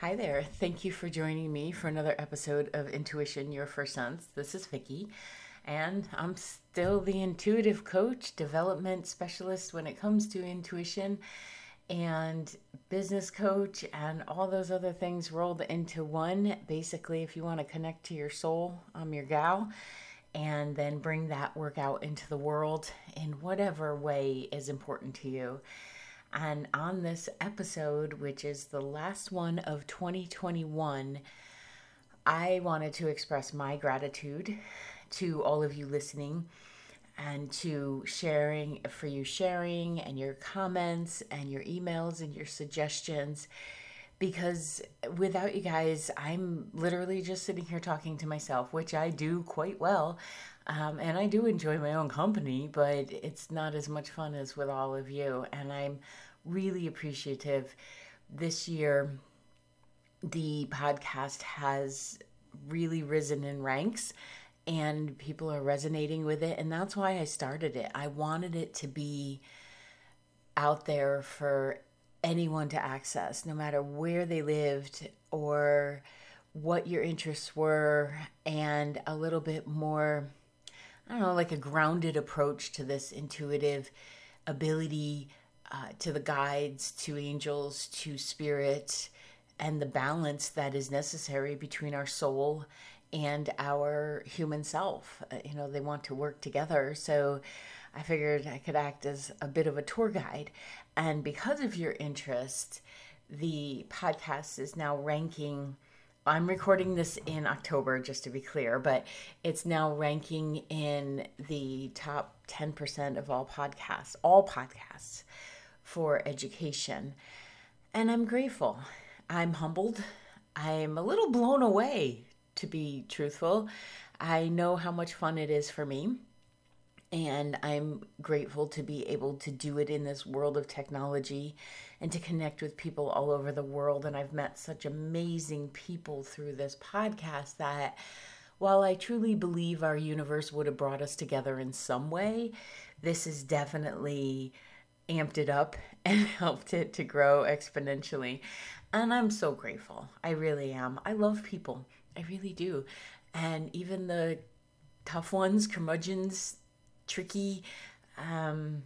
Hi there. Thank you for joining me for another episode of Intuition Your First Sense. This is Vicki, and I'm still the intuitive coach, development specialist when it comes to intuition, and business coach, and all those other things rolled into one. Basically, if you want to connect to your soul, I'm your gal, and then bring that work out into the world in whatever way is important to you. And on this episode, which is the last one of 2021, I wanted to express my gratitude to all of you listening and to sharing for you sharing and your comments and your emails and your suggestions. Because without you guys i'm literally just sitting here talking to myself which i do quite well. Um, and i do enjoy my own company but it's not as much fun as with all of you. And i'm really appreciative. This year, the podcast has really risen in ranks and people are resonating with it. And that's why I started it. I wanted it to be out there for anyone to access, no matter where they lived or what your interests were, and a little bit more, I don't know, like a grounded approach to this intuitive ability uh, to the guides, to angels, to spirit, and the balance that is necessary between our soul and our human self. Uh, you know, they want to work together. So I figured I could act as a bit of a tour guide. And because of your interest, the podcast is now ranking. I'm recording this in October, just to be clear, but it's now ranking in the top 10% of all podcasts, all podcasts for education. And I'm grateful. I'm humbled. I'm a little blown away, to be truthful. I know how much fun it is for me. And I'm grateful to be able to do it in this world of technology and to connect with people all over the world. And I've met such amazing people through this podcast that while I truly believe our universe would have brought us together in some way, this is definitely amped it up and helped it to grow exponentially. And I'm so grateful. I really am. I love people. I really do. And even the tough ones, curmudgeons, tricky, um,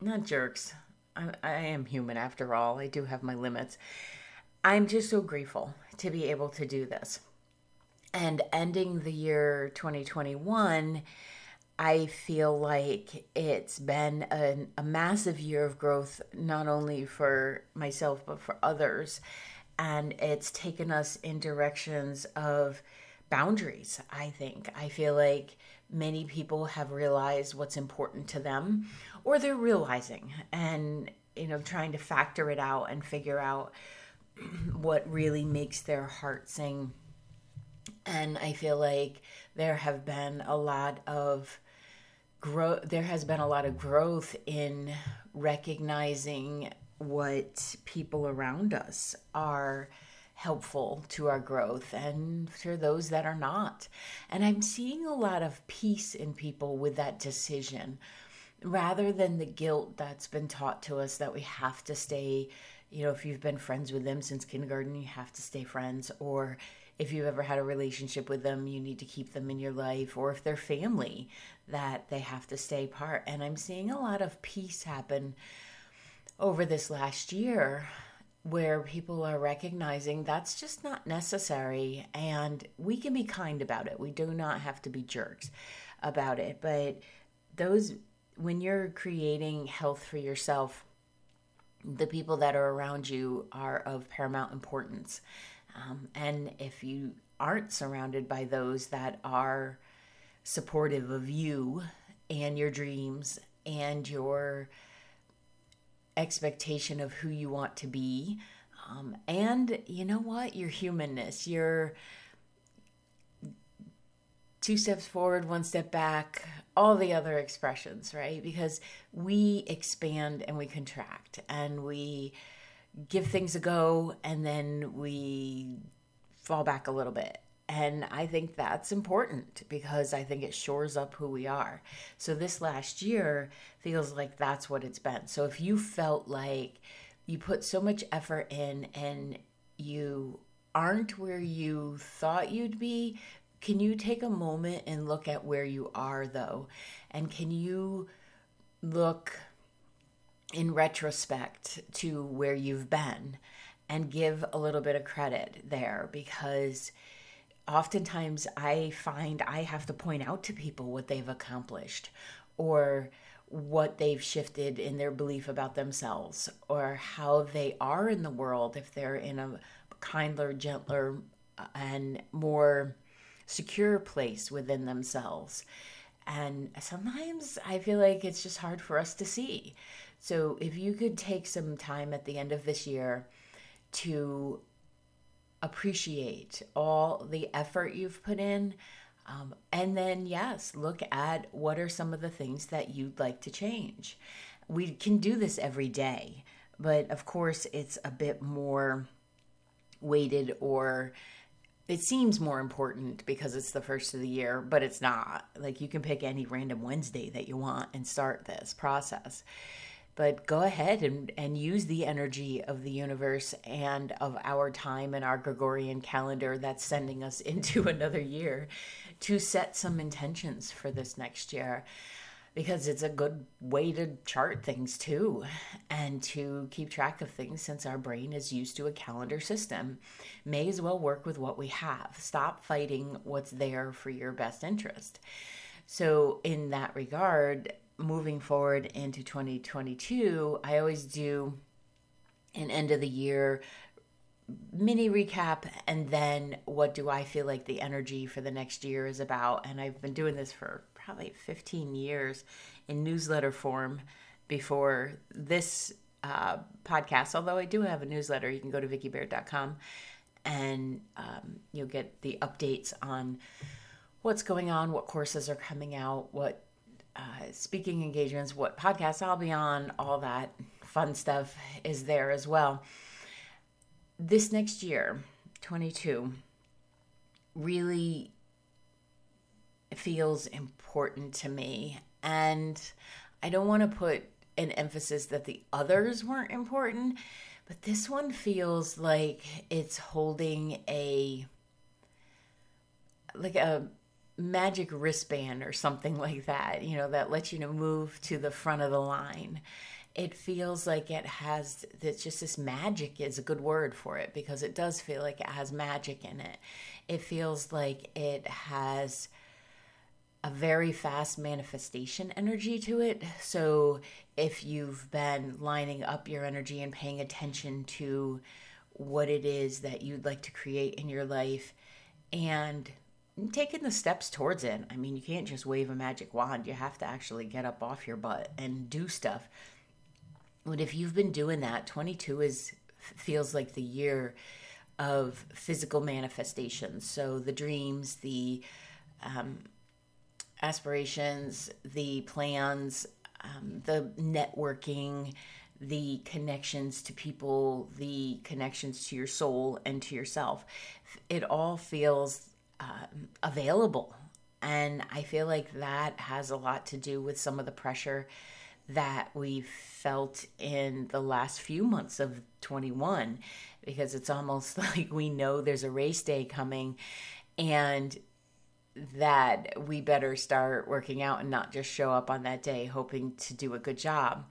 not jerks. I, I am human after all. I do have my limits. I'm just so grateful to be able to do this. And ending the year 2021 I feel like it's been a, a, massive year of growth, not only for myself, but for others. And it's taken us in directions of boundaries, I think. I feel like many people have realized what's important to them, or they're realizing and, you know, trying to factor it out and figure out what really makes their heart sing. And I feel like there have been a lot of grow there has been a lot of growth in recognizing what people around us are helpful to our growth and for those that are not. And I'm seeing a lot of peace in people with that decision rather than the guilt that's been taught to us that we have to stay, you know, if you've been friends with them since kindergarten, you have to stay friends or if you've ever had a relationship with them, you need to keep them in your life, or if they're family, that they have to stay apart. And I'm seeing a lot of peace happen over this last year where people are recognizing that's just not necessary and we can be kind about it. We do not have to be jerks about it. But those, when you're creating health for yourself, the people that are around you are of paramount importance. Um, and if you aren't surrounded by those that are supportive of you and your dreams and your expectation of who you want to be, um, and you know what, your humanness, your two steps forward, one step back, all the other expressions, right? Because we expand and we contract and we give things a go and then we fall back a little bit. And I think that's important because I think it shores up who we are. So this last year feels like that's what it's been. So if you felt like you put so much effort in and you aren't where you thought you'd be, can you take a moment and look at where you are though? And can you look in retrospect to where you've been and give a little bit of credit there because oftentimes I find I have to point out to people what they've accomplished or what they've shifted in their belief about themselves or how they are in the world if they're in a kinder, gentler, and more secure place within themselves. And sometimes I feel like it's just hard for us to see. So if you could take some time at the end of this year to appreciate all the effort you've put in, um, and then, yes, look at what are some of the things that you'd like to change. We can do this every day, but of course, it's a bit more weighted or it seems more important because it's the first of the year, but it's not. Like you can pick any random Wednesday that you want and start this process. But go ahead and, and use the energy of the universe and of our time and our Gregorian calendar that's sending us into another year to set some intentions for this next year because it's a good way to chart things too and to keep track of things since our brain is used to a calendar system. May as well work with what we have. Stop fighting what's there for your best interest. So, in that regard, moving forward into 2022, I always do an end of the year mini recap and then what do I feel like the energy for the next year is about. And I've been doing this for probably 15 years in newsletter form before this uh, podcast. Although I do have a newsletter, you can go to vickibaird.com and um, you'll get the updates on what's going on, what courses are coming out, what uh, speaking engagements, what podcasts I'll be on, all that fun stuff is there as well. This next year, 22, really feels important to me. And I don't want to put an emphasis that the others weren't important, but this one feels like it's holding a like a magic wristband or something like that, you know, that lets you know move to the front of the line. It feels like it has that's just this magic is a good word for it because it does feel like it has magic in it. It feels like it has a very fast manifestation energy to it. So if you've been lining up your energy and paying attention to what it is that you'd like to create in your life and taking the steps towards it. I mean, you can't just wave a magic wand. You have to actually get up off your butt and do stuff. But if you've been doing that, 22 is feels like the year of physical manifestations. So the dreams, the um, aspirations, the plans, um, the networking, the connections to people, the connections to your soul and to yourself. It all feels uh, available. And I feel like that has a lot to do with some of the pressure that we felt in the last few months of 21 because it's almost like we know there's a race day coming and that we better start working out and not just show up on that day hoping to do a good job.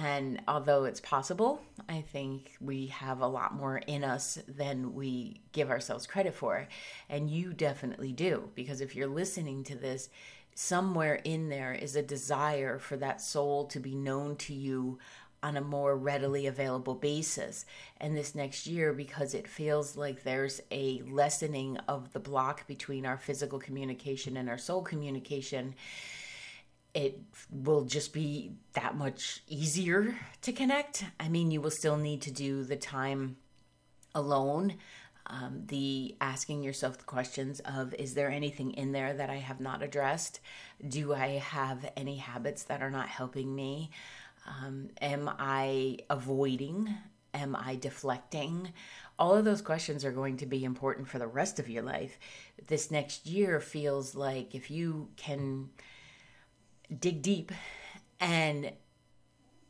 And although it's possible, I think we have a lot more in us than we give ourselves credit for. And you definitely do, because if you're listening to this, somewhere in there is a desire for that soul to be known to you on a more readily available basis. And this next year, because it feels like there's a lessening of the block between our physical communication and our soul communication, it will just be that much easier to connect. I mean, you will still need to do the time alone. Um, the asking yourself the questions of is there anything in there that I have not addressed? Do I have any habits that are not helping me? Um, am I avoiding? Am I deflecting? All of those questions are going to be important for the rest of your life. This next year feels like if you can dig deep and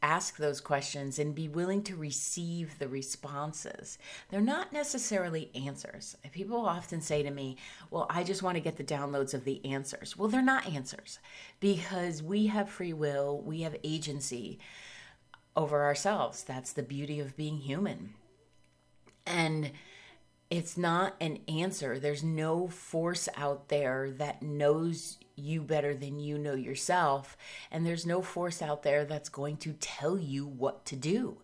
ask those questions and be willing to receive the responses. They're not necessarily answers. People often say to me, Well, I just want to get the downloads of the answers. Well, they're not answers because we have free will, we have agency over ourselves. That's the beauty of being human. And it's not an answer. There's no force out there that knows you better than you know yourself. And there's no force out there that's going to tell you what to do.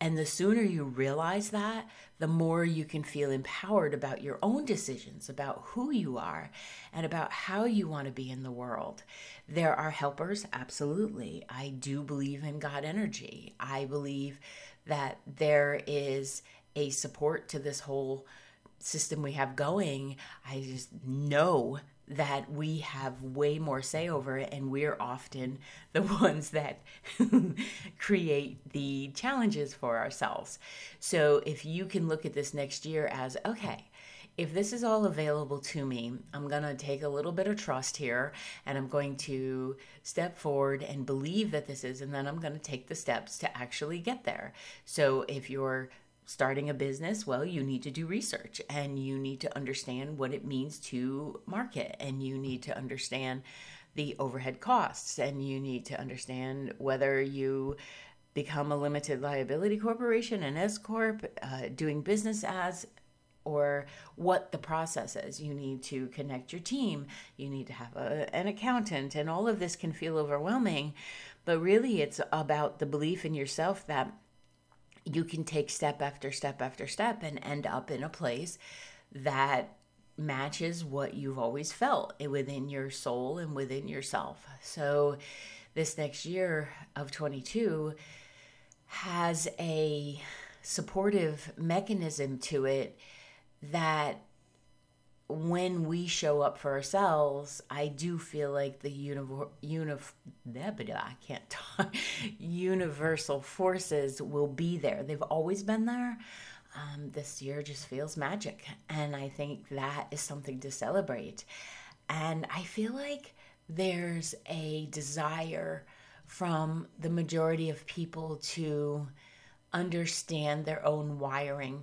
And the sooner you realize that, the more you can feel empowered about your own decisions, about who you are, and about how you want to be in the world. There are helpers, absolutely. I do believe in God energy. I believe that there is a support to this whole system we have going, I just know that we have way more say over it, and we're often the ones that create the challenges for ourselves. So, if you can look at this next year as okay, if this is all available to me, I'm going to take a little bit of trust here and I'm going to step forward and believe that this is, and then I'm going to take the steps to actually get there. So if you're starting a business, well, you need to do research and you need to understand what it means to market and you need to understand the overhead costs and you need to understand whether you become a limited liability corporation, an S Corp, uh, doing business as or what the process is. You need to connect your team, you need to have a, an accountant, and all of this can feel overwhelming. But really, it's about the belief in yourself that you can take step after step after step and end up in a place that matches what you've always felt within your soul and within yourself. So, this next year of 22 has a supportive mechanism to it that when we show up for ourselves, I do feel like the univ- unif- I can't talk. universal forces will be there. They've always been there. Um, this year just feels magic. And I think that is something to celebrate. And I feel like there's a desire from the majority of people to understand their own wiring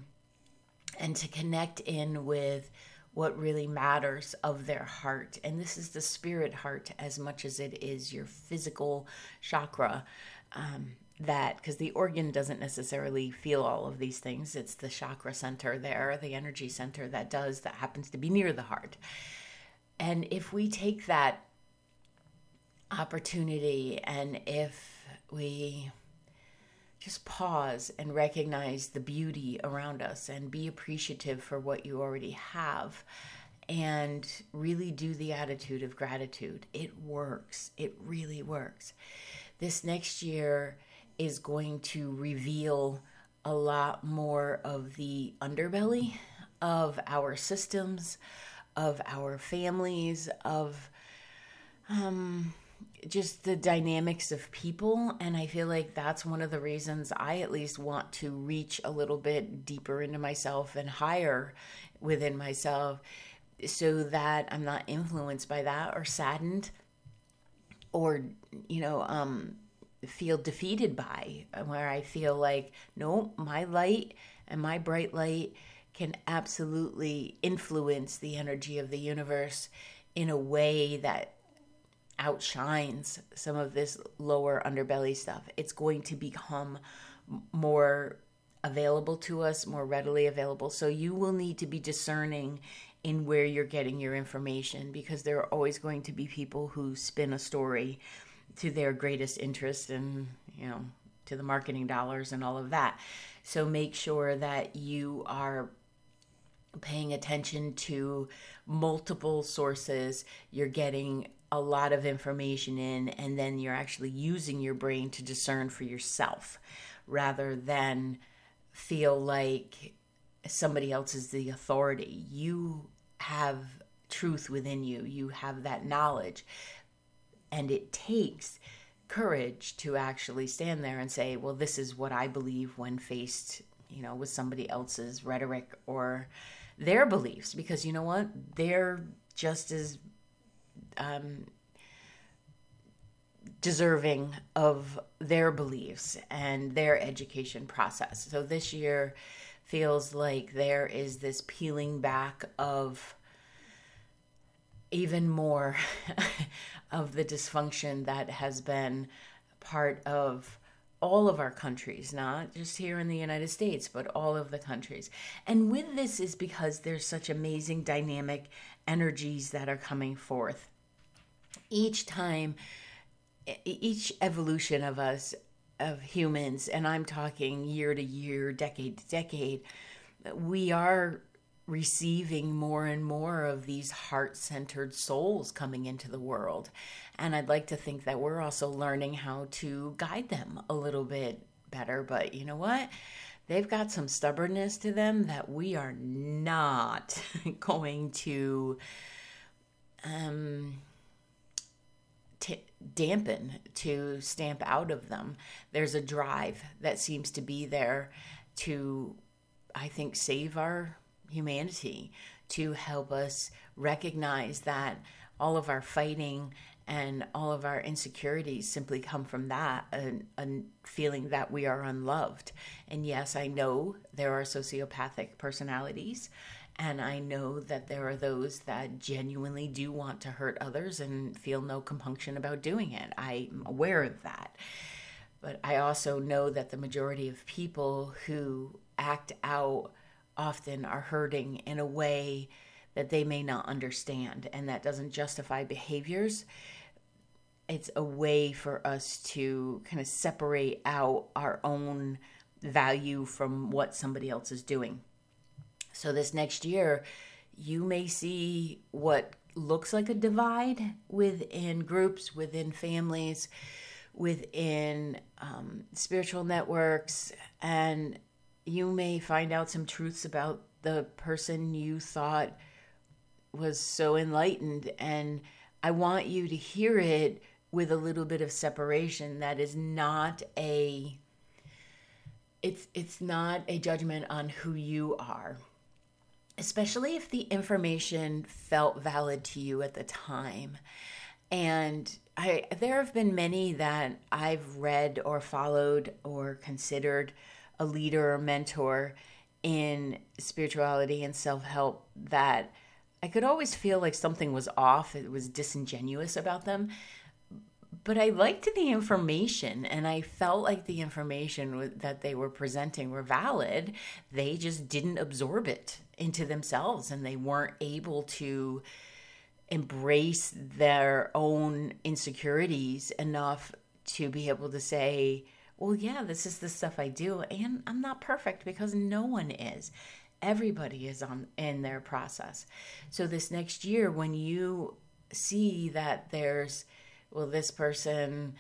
and to connect in with what really matters of their heart. And this is the spirit heart as much as it is your physical chakra. Um, that because the organ doesn't necessarily feel all of these things, it's the chakra center there, the energy center that does, that happens to be near the heart. And if we take that opportunity and if we just pause and recognize the beauty around us and be appreciative for what you already have and really do the attitude of gratitude. It works. It really works. This next year is going to reveal a lot more of the underbelly of our systems, of our families, of um, just the dynamics of people and i feel like that's one of the reasons i at least want to reach a little bit deeper into myself and higher within myself so that i'm not influenced by that or saddened or you know um feel defeated by where i feel like no my light and my bright light can absolutely influence the energy of the universe in a way that outshines some of this lower underbelly stuff. It's going to become more available to us, more readily available. So you will need to be discerning in where you're getting your information because there are always going to be people who spin a story to their greatest interest and, you know, to the marketing dollars and all of that. So make sure that you are paying attention to multiple sources. You're getting a lot of information in and then you're actually using your brain to discern for yourself rather than feel like somebody else is the authority. You have truth within you, you have that knowledge. And it takes courage to actually stand there and say, well, this is what I believe when faced, you know, with somebody else's rhetoric or their beliefs. Because you know what? They're just as um, deserving of their beliefs and their education process. So this year feels like there is this peeling back of even more of the dysfunction that has been part of all of our countries, not just here in the United States, but all of the countries. And with this is because there's such amazing dynamic energies that are coming forth. Each time, each evolution of us, of humans, and I'm talking year to year, decade to decade, we are receiving more and more of these heart centered souls coming into the world. And I'd like to think that we're also learning how to guide them a little bit better. But you know what? They've got some stubbornness to them that we are not going to um, t- dampen, to stamp out of them. There's a drive that seems to be there to, I think, save our humanity to help us recognize that all of our fighting and all of our insecurities simply come from that a, a, feeling that we are unloved and yes i know there are sociopathic personalities and i know that there are those that genuinely do want to hurt others and feel no compunction about doing it i'm aware of that but i also know that the majority of people who act out often are hurting in a way that they may not understand. And that doesn't justify behaviors. It's a way for us to kind of separate out our own value from what somebody else is doing. So, this next year, you may see what looks like a divide within groups, within families, within um, spiritual networks, and you may find out some truths about the person you thought was so enlightened. And I want you to hear it with a little bit of separation that is not a it's it's not a judgment on who you are especially if the information felt valid to you at the time and i there have been many that i've read or followed or considered a leader or mentor in spirituality and self help that I could always feel like something was off. It was disingenuous about them. But I liked the information and I felt like the information that they were presenting were valid. They just didn't absorb it into themselves and they weren't able to embrace their own insecurities enough to be able to say, well, yeah, this is the stuff I do, and I'm not perfect because no one is. Everybody is on in their process. So this next year, when you see that there's, well, this person,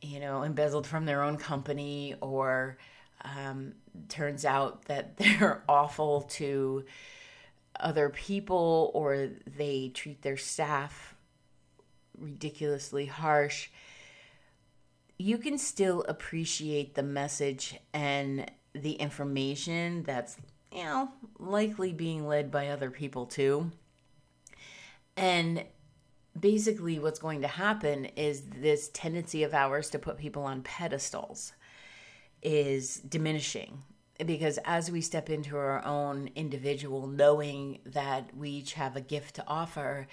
you know, embezzled from their own company, or um, turns out that they're awful to other people, or they treat their staff ridiculously harsh you can still appreciate the message and the information that's, you know, likely being led by other people too. And basically, what's going to happen is this tendency of ours to put people on pedestals is diminishing because as we step into our own individual, knowing that we each have a gift to offer,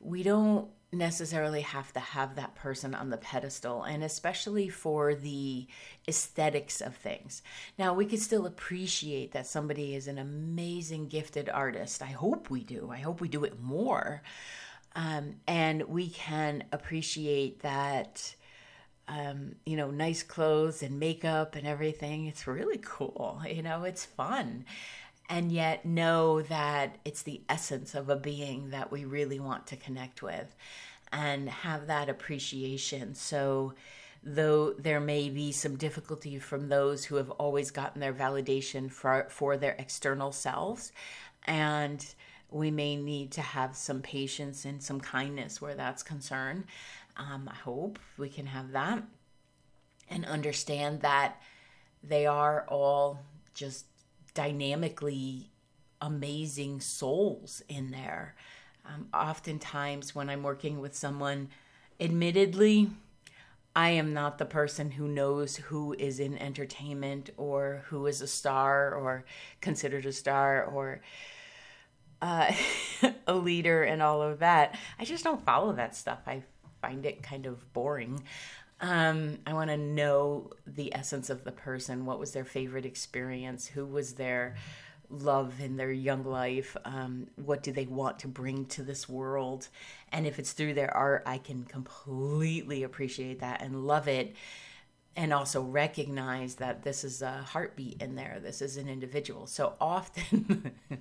we don't necessarily have to have that person on the pedestal and especially for the aesthetics of things. Now, we could still appreciate that somebody is an amazing gifted artist. I hope we do. I hope we do it more. Um, and we can appreciate that um, you know, nice clothes and makeup and everything. It's really cool. You know, it's fun and yet know that it's the essence of a being that we really want to connect with and have that appreciation. So, though there may be some difficulty from those who have always gotten their validation for, for their external selves, and we may need to have some patience and some kindness where that's concerned. Um, I hope we can have that and understand that they are all just dynamically amazing souls in there. Um, oftentimes, when I'm working with someone, admittedly, I am not the person who knows who is in entertainment or who is a star or considered a star or uh, a leader and all of that. I just don't follow that stuff. I find it kind of boring. Um, I want to know the essence of the person. What was their favorite experience? Who was their love in their young life? Um, what do they want to bring to this world? And if it's through their art, I can completely appreciate that and love it. And also recognize that this is a heartbeat in there. This is an individual. So often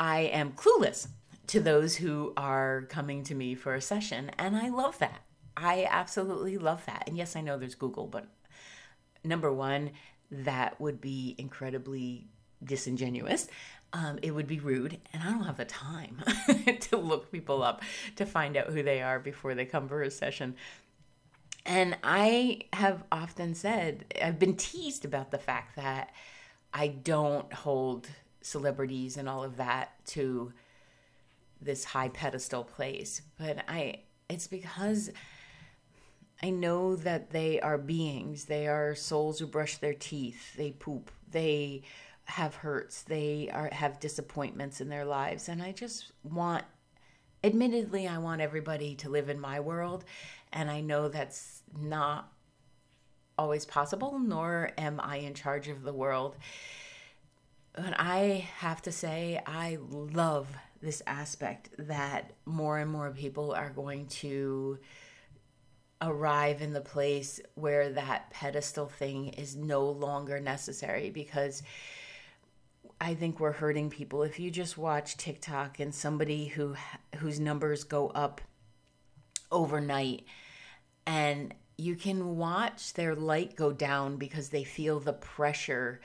I am clueless to those who are coming to me for a session. And I love that. I absolutely love that. And yes, I know there's Google, but number one, that would be incredibly disingenuous. Um, it would be rude, and I don't have the time to look people up to find out who they are before they come for a session. And I have often said, I've been teased about the fact that I don't hold celebrities and all of that to this high pedestal place. But I, it's because I know that they are beings. They are souls who brush their teeth. They poop. They have hurts, they are have disappointments in their lives, and I just want admittedly I want everybody to live in my world, and I know that's not always possible, nor am I in charge of the world. But I have to say, I love this aspect that more and more people are going to arrive in the place where that pedestal thing is no longer necessary because I think we're hurting people. If you just watch TikTok and somebody who whose numbers go up overnight and you can watch their light go down because they feel the pressure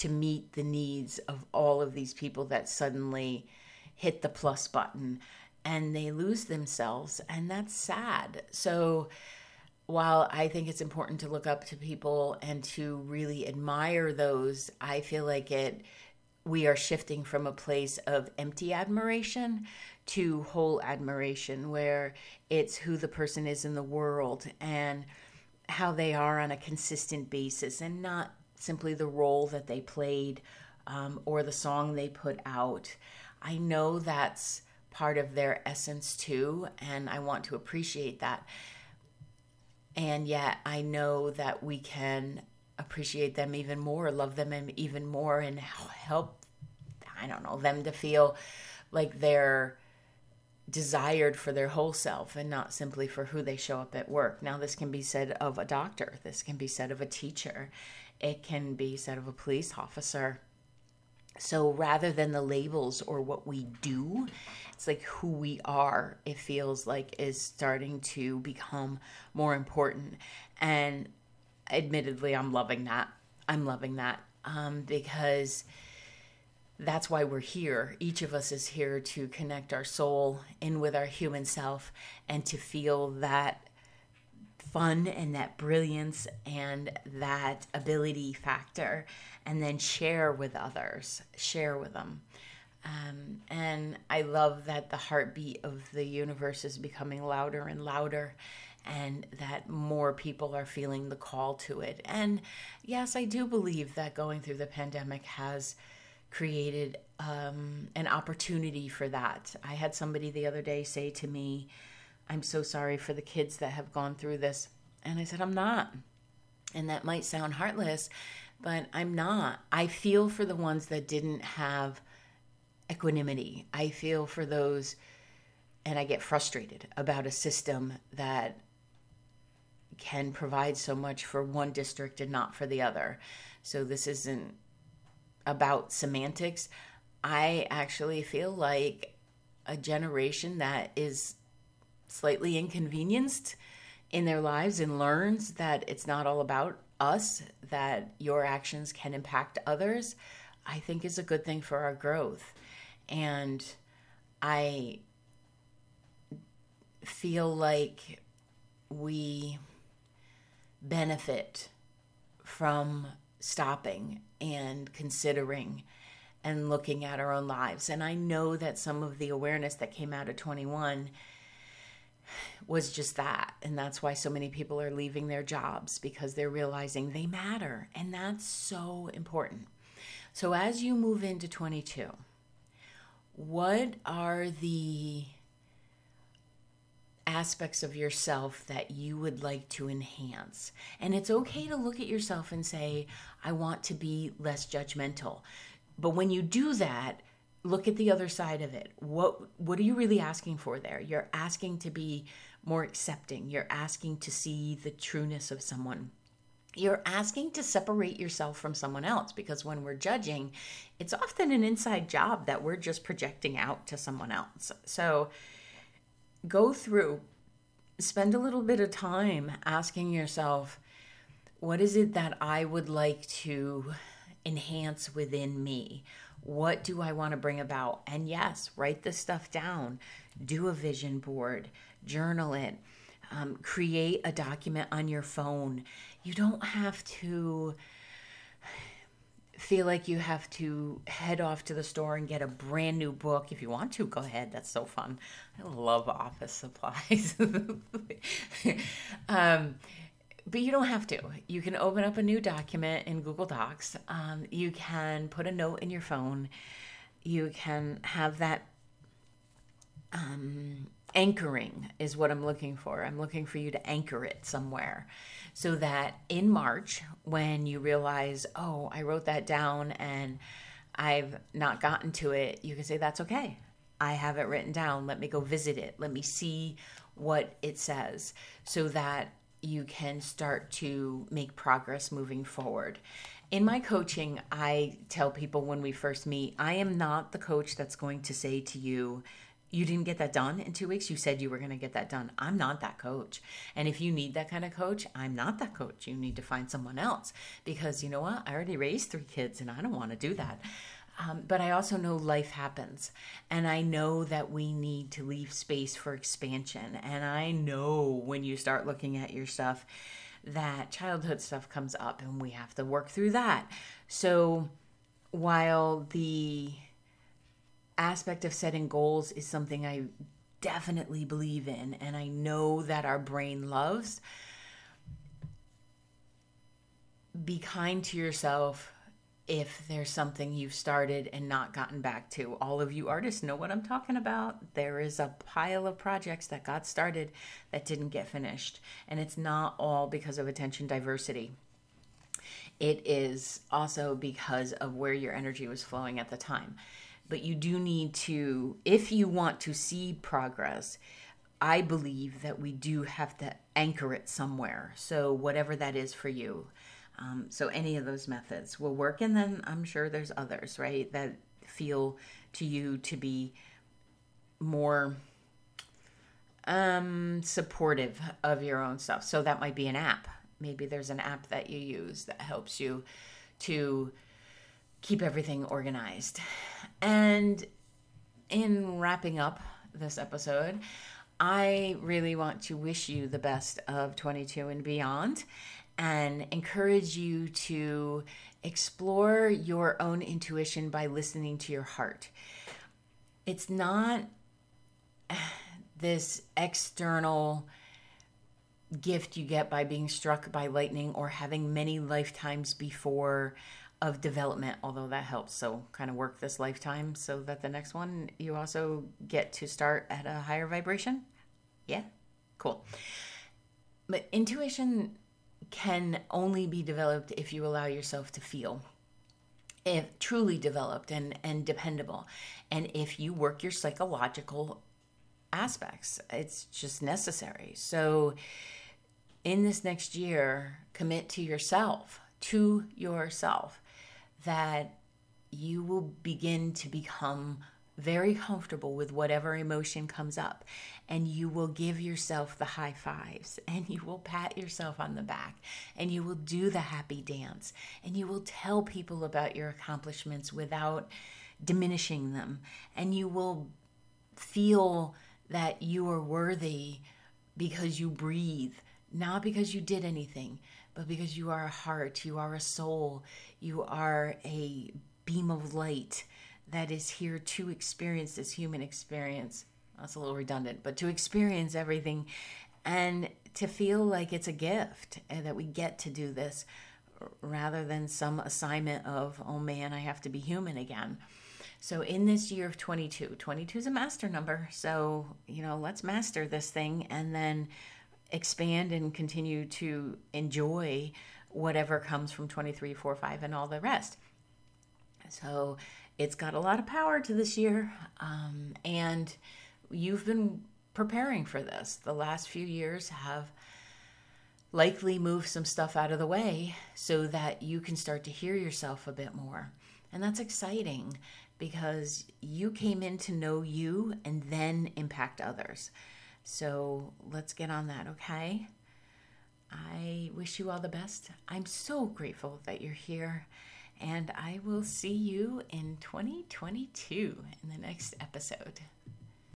to meet the needs of all of these people that suddenly hit the plus button and they lose themselves and that's sad. So while I think it's important to look up to people and to really admire those, I feel like it we are shifting from a place of empty admiration to whole admiration, where it's who the person is in the world and how they are on a consistent basis and not simply the role that they played um, or the song they put out. I know that's part of their essence too, and I want to appreciate that. And yet, I know that we can appreciate them even more, love them even more, and help, I don't know, them to feel like they're desired for their whole self and not simply for who they show up at work. Now, this can be said of a doctor, this can be said of a teacher, it can be said of a police officer. So rather than the labels or what we do, it's like who we are, it feels like is starting to become more important. And admittedly, I'm loving that. I'm loving that um, because that's why we're here. Each of us is here to connect our soul in with our human self and to feel that fun and that brilliance and that ability factor, and then share with others, share with them. Um, and I love that the heartbeat of the universe is becoming louder and louder and that more people are feeling the call to it. And yes, I do believe that going through the pandemic has created um, an opportunity for that. I had somebody the other day say to me, I'm so sorry for the kids that have gone through this. And I said, I'm not. And that might sound heartless, but I'm not. I feel for the ones that didn't have equanimity. I feel for those, and I get frustrated about a system that can provide so much for one district and not for the other. So this isn't about semantics. I actually feel like a generation that is slightly inconvenienced in their lives and learns that it's not all about us, that your actions can impact others, I think is a good thing for our growth. And I feel like we benefit from stopping and considering and looking at our own lives. And I know that some of the awareness that came out of 21 was just that. And that's why so many people are leaving their jobs because they're realizing they matter. And that's so important. So as you move into 22, what are the aspects of yourself that you would like to enhance? And it's okay to look at yourself and say, I want to be less judgmental. But when you do that, look at the other side of it. What what are you really asking for there? You're asking to be more accepting. You're asking to see the trueness of someone. You're asking to separate yourself from someone else because when we're judging, it's often an inside job that we're just projecting out to someone else. So go through, spend a little bit of time asking yourself, what is it that I would like to enhance within me? What do I want to bring about? And yes, write this stuff down. Do a vision board, journal it, um, create a document on your phone. You don't have to feel like you have to head off to the store and get a brand new book. If you want to, go ahead. That's so fun. I love office supplies. um, but you don't have to. You can open up a new document in Google Docs. Um, you can put a note in your phone. You can have that um, anchoring, is what I'm looking for. I'm looking for you to anchor it somewhere so that in March, when you realize, oh, I wrote that down and I've not gotten to it, you can say, that's okay. I have it written down. Let me go visit it. Let me see what it says so that you can start to make progress moving forward. In my coaching, I tell people when we first meet, I am not the coach that's going to say to you, you didn't get that done in two weeks. You said you were going to get that done. I'm not that coach. And if you need that kind of coach, I'm not that coach. You need to find someone else because you know what? I already raised three kids and I don't want to do that. Um, but I also know life happens. And I know that we need to leave space for expansion. And I know when you start looking at your stuff, that childhood stuff comes up and we have to work through that. So while the aspect of setting goals is something I definitely believe in and I know that our brain loves, be kind to yourself if there's something you've started and not gotten back to. All of you artists know what I'm talking about. There is a pile of projects that got started that didn't get finished, and it's not all because of attention diversity. It is also because of where your energy was flowing at the time. But you do need to, if you want to see progress, I believe that we do have to anchor it somewhere. So, whatever that is for you. Um, so any of those methods will work. And then I'm sure there's others, right, that feel to you to be more um, supportive of your own stuff. So that might be an app. Maybe there's an app that you use that helps you to keep everything organized. And in wrapping up this episode, I really want to wish you the best of 22 and beyond and encourage you to explore your own intuition by listening to your heart. It's not this external gift you get by being struck by lightning or having many lifetimes before of development, although that helps. So, kind of work this lifetime so that the next one you also get to start at a higher vibration. Yeah, cool. But intuition can only be developed if you allow yourself to feel if truly developed and, and dependable. And if you work your psychological aspects it's just necessary. So in this next year commit to yourself to yourself that you will begin to become very comfortable with whatever emotion comes up. And you will give yourself the high fives and you will pat yourself on the back and you will do the happy dance and you will tell people about your accomplishments without diminishing them. And you will feel that you are worthy because you breathe, not because you did anything, but because you are a heart, you are a soul, you are a beam of light that is here to experience this human experience. that's a little redundant, but to experience everything and to feel like it's a gift and that we get to do this rather than some assignment of, oh man, I have to be human again. So, in this year of 22, 22 is a master number. So, you know, let's master this thing and then expand and continue to enjoy whatever comes from 23, 4, 5, and all the rest. So, it's got a lot of power to this year. Um, and you've been preparing for this. The last few years have likely moved some stuff out of the way so that you can start to hear yourself a bit more. And that's exciting because you came in to know you and then impact others. So let's get on that, okay? I wish you all the best. I'm so grateful that you're here, and I will see you in 2022 in the next episode.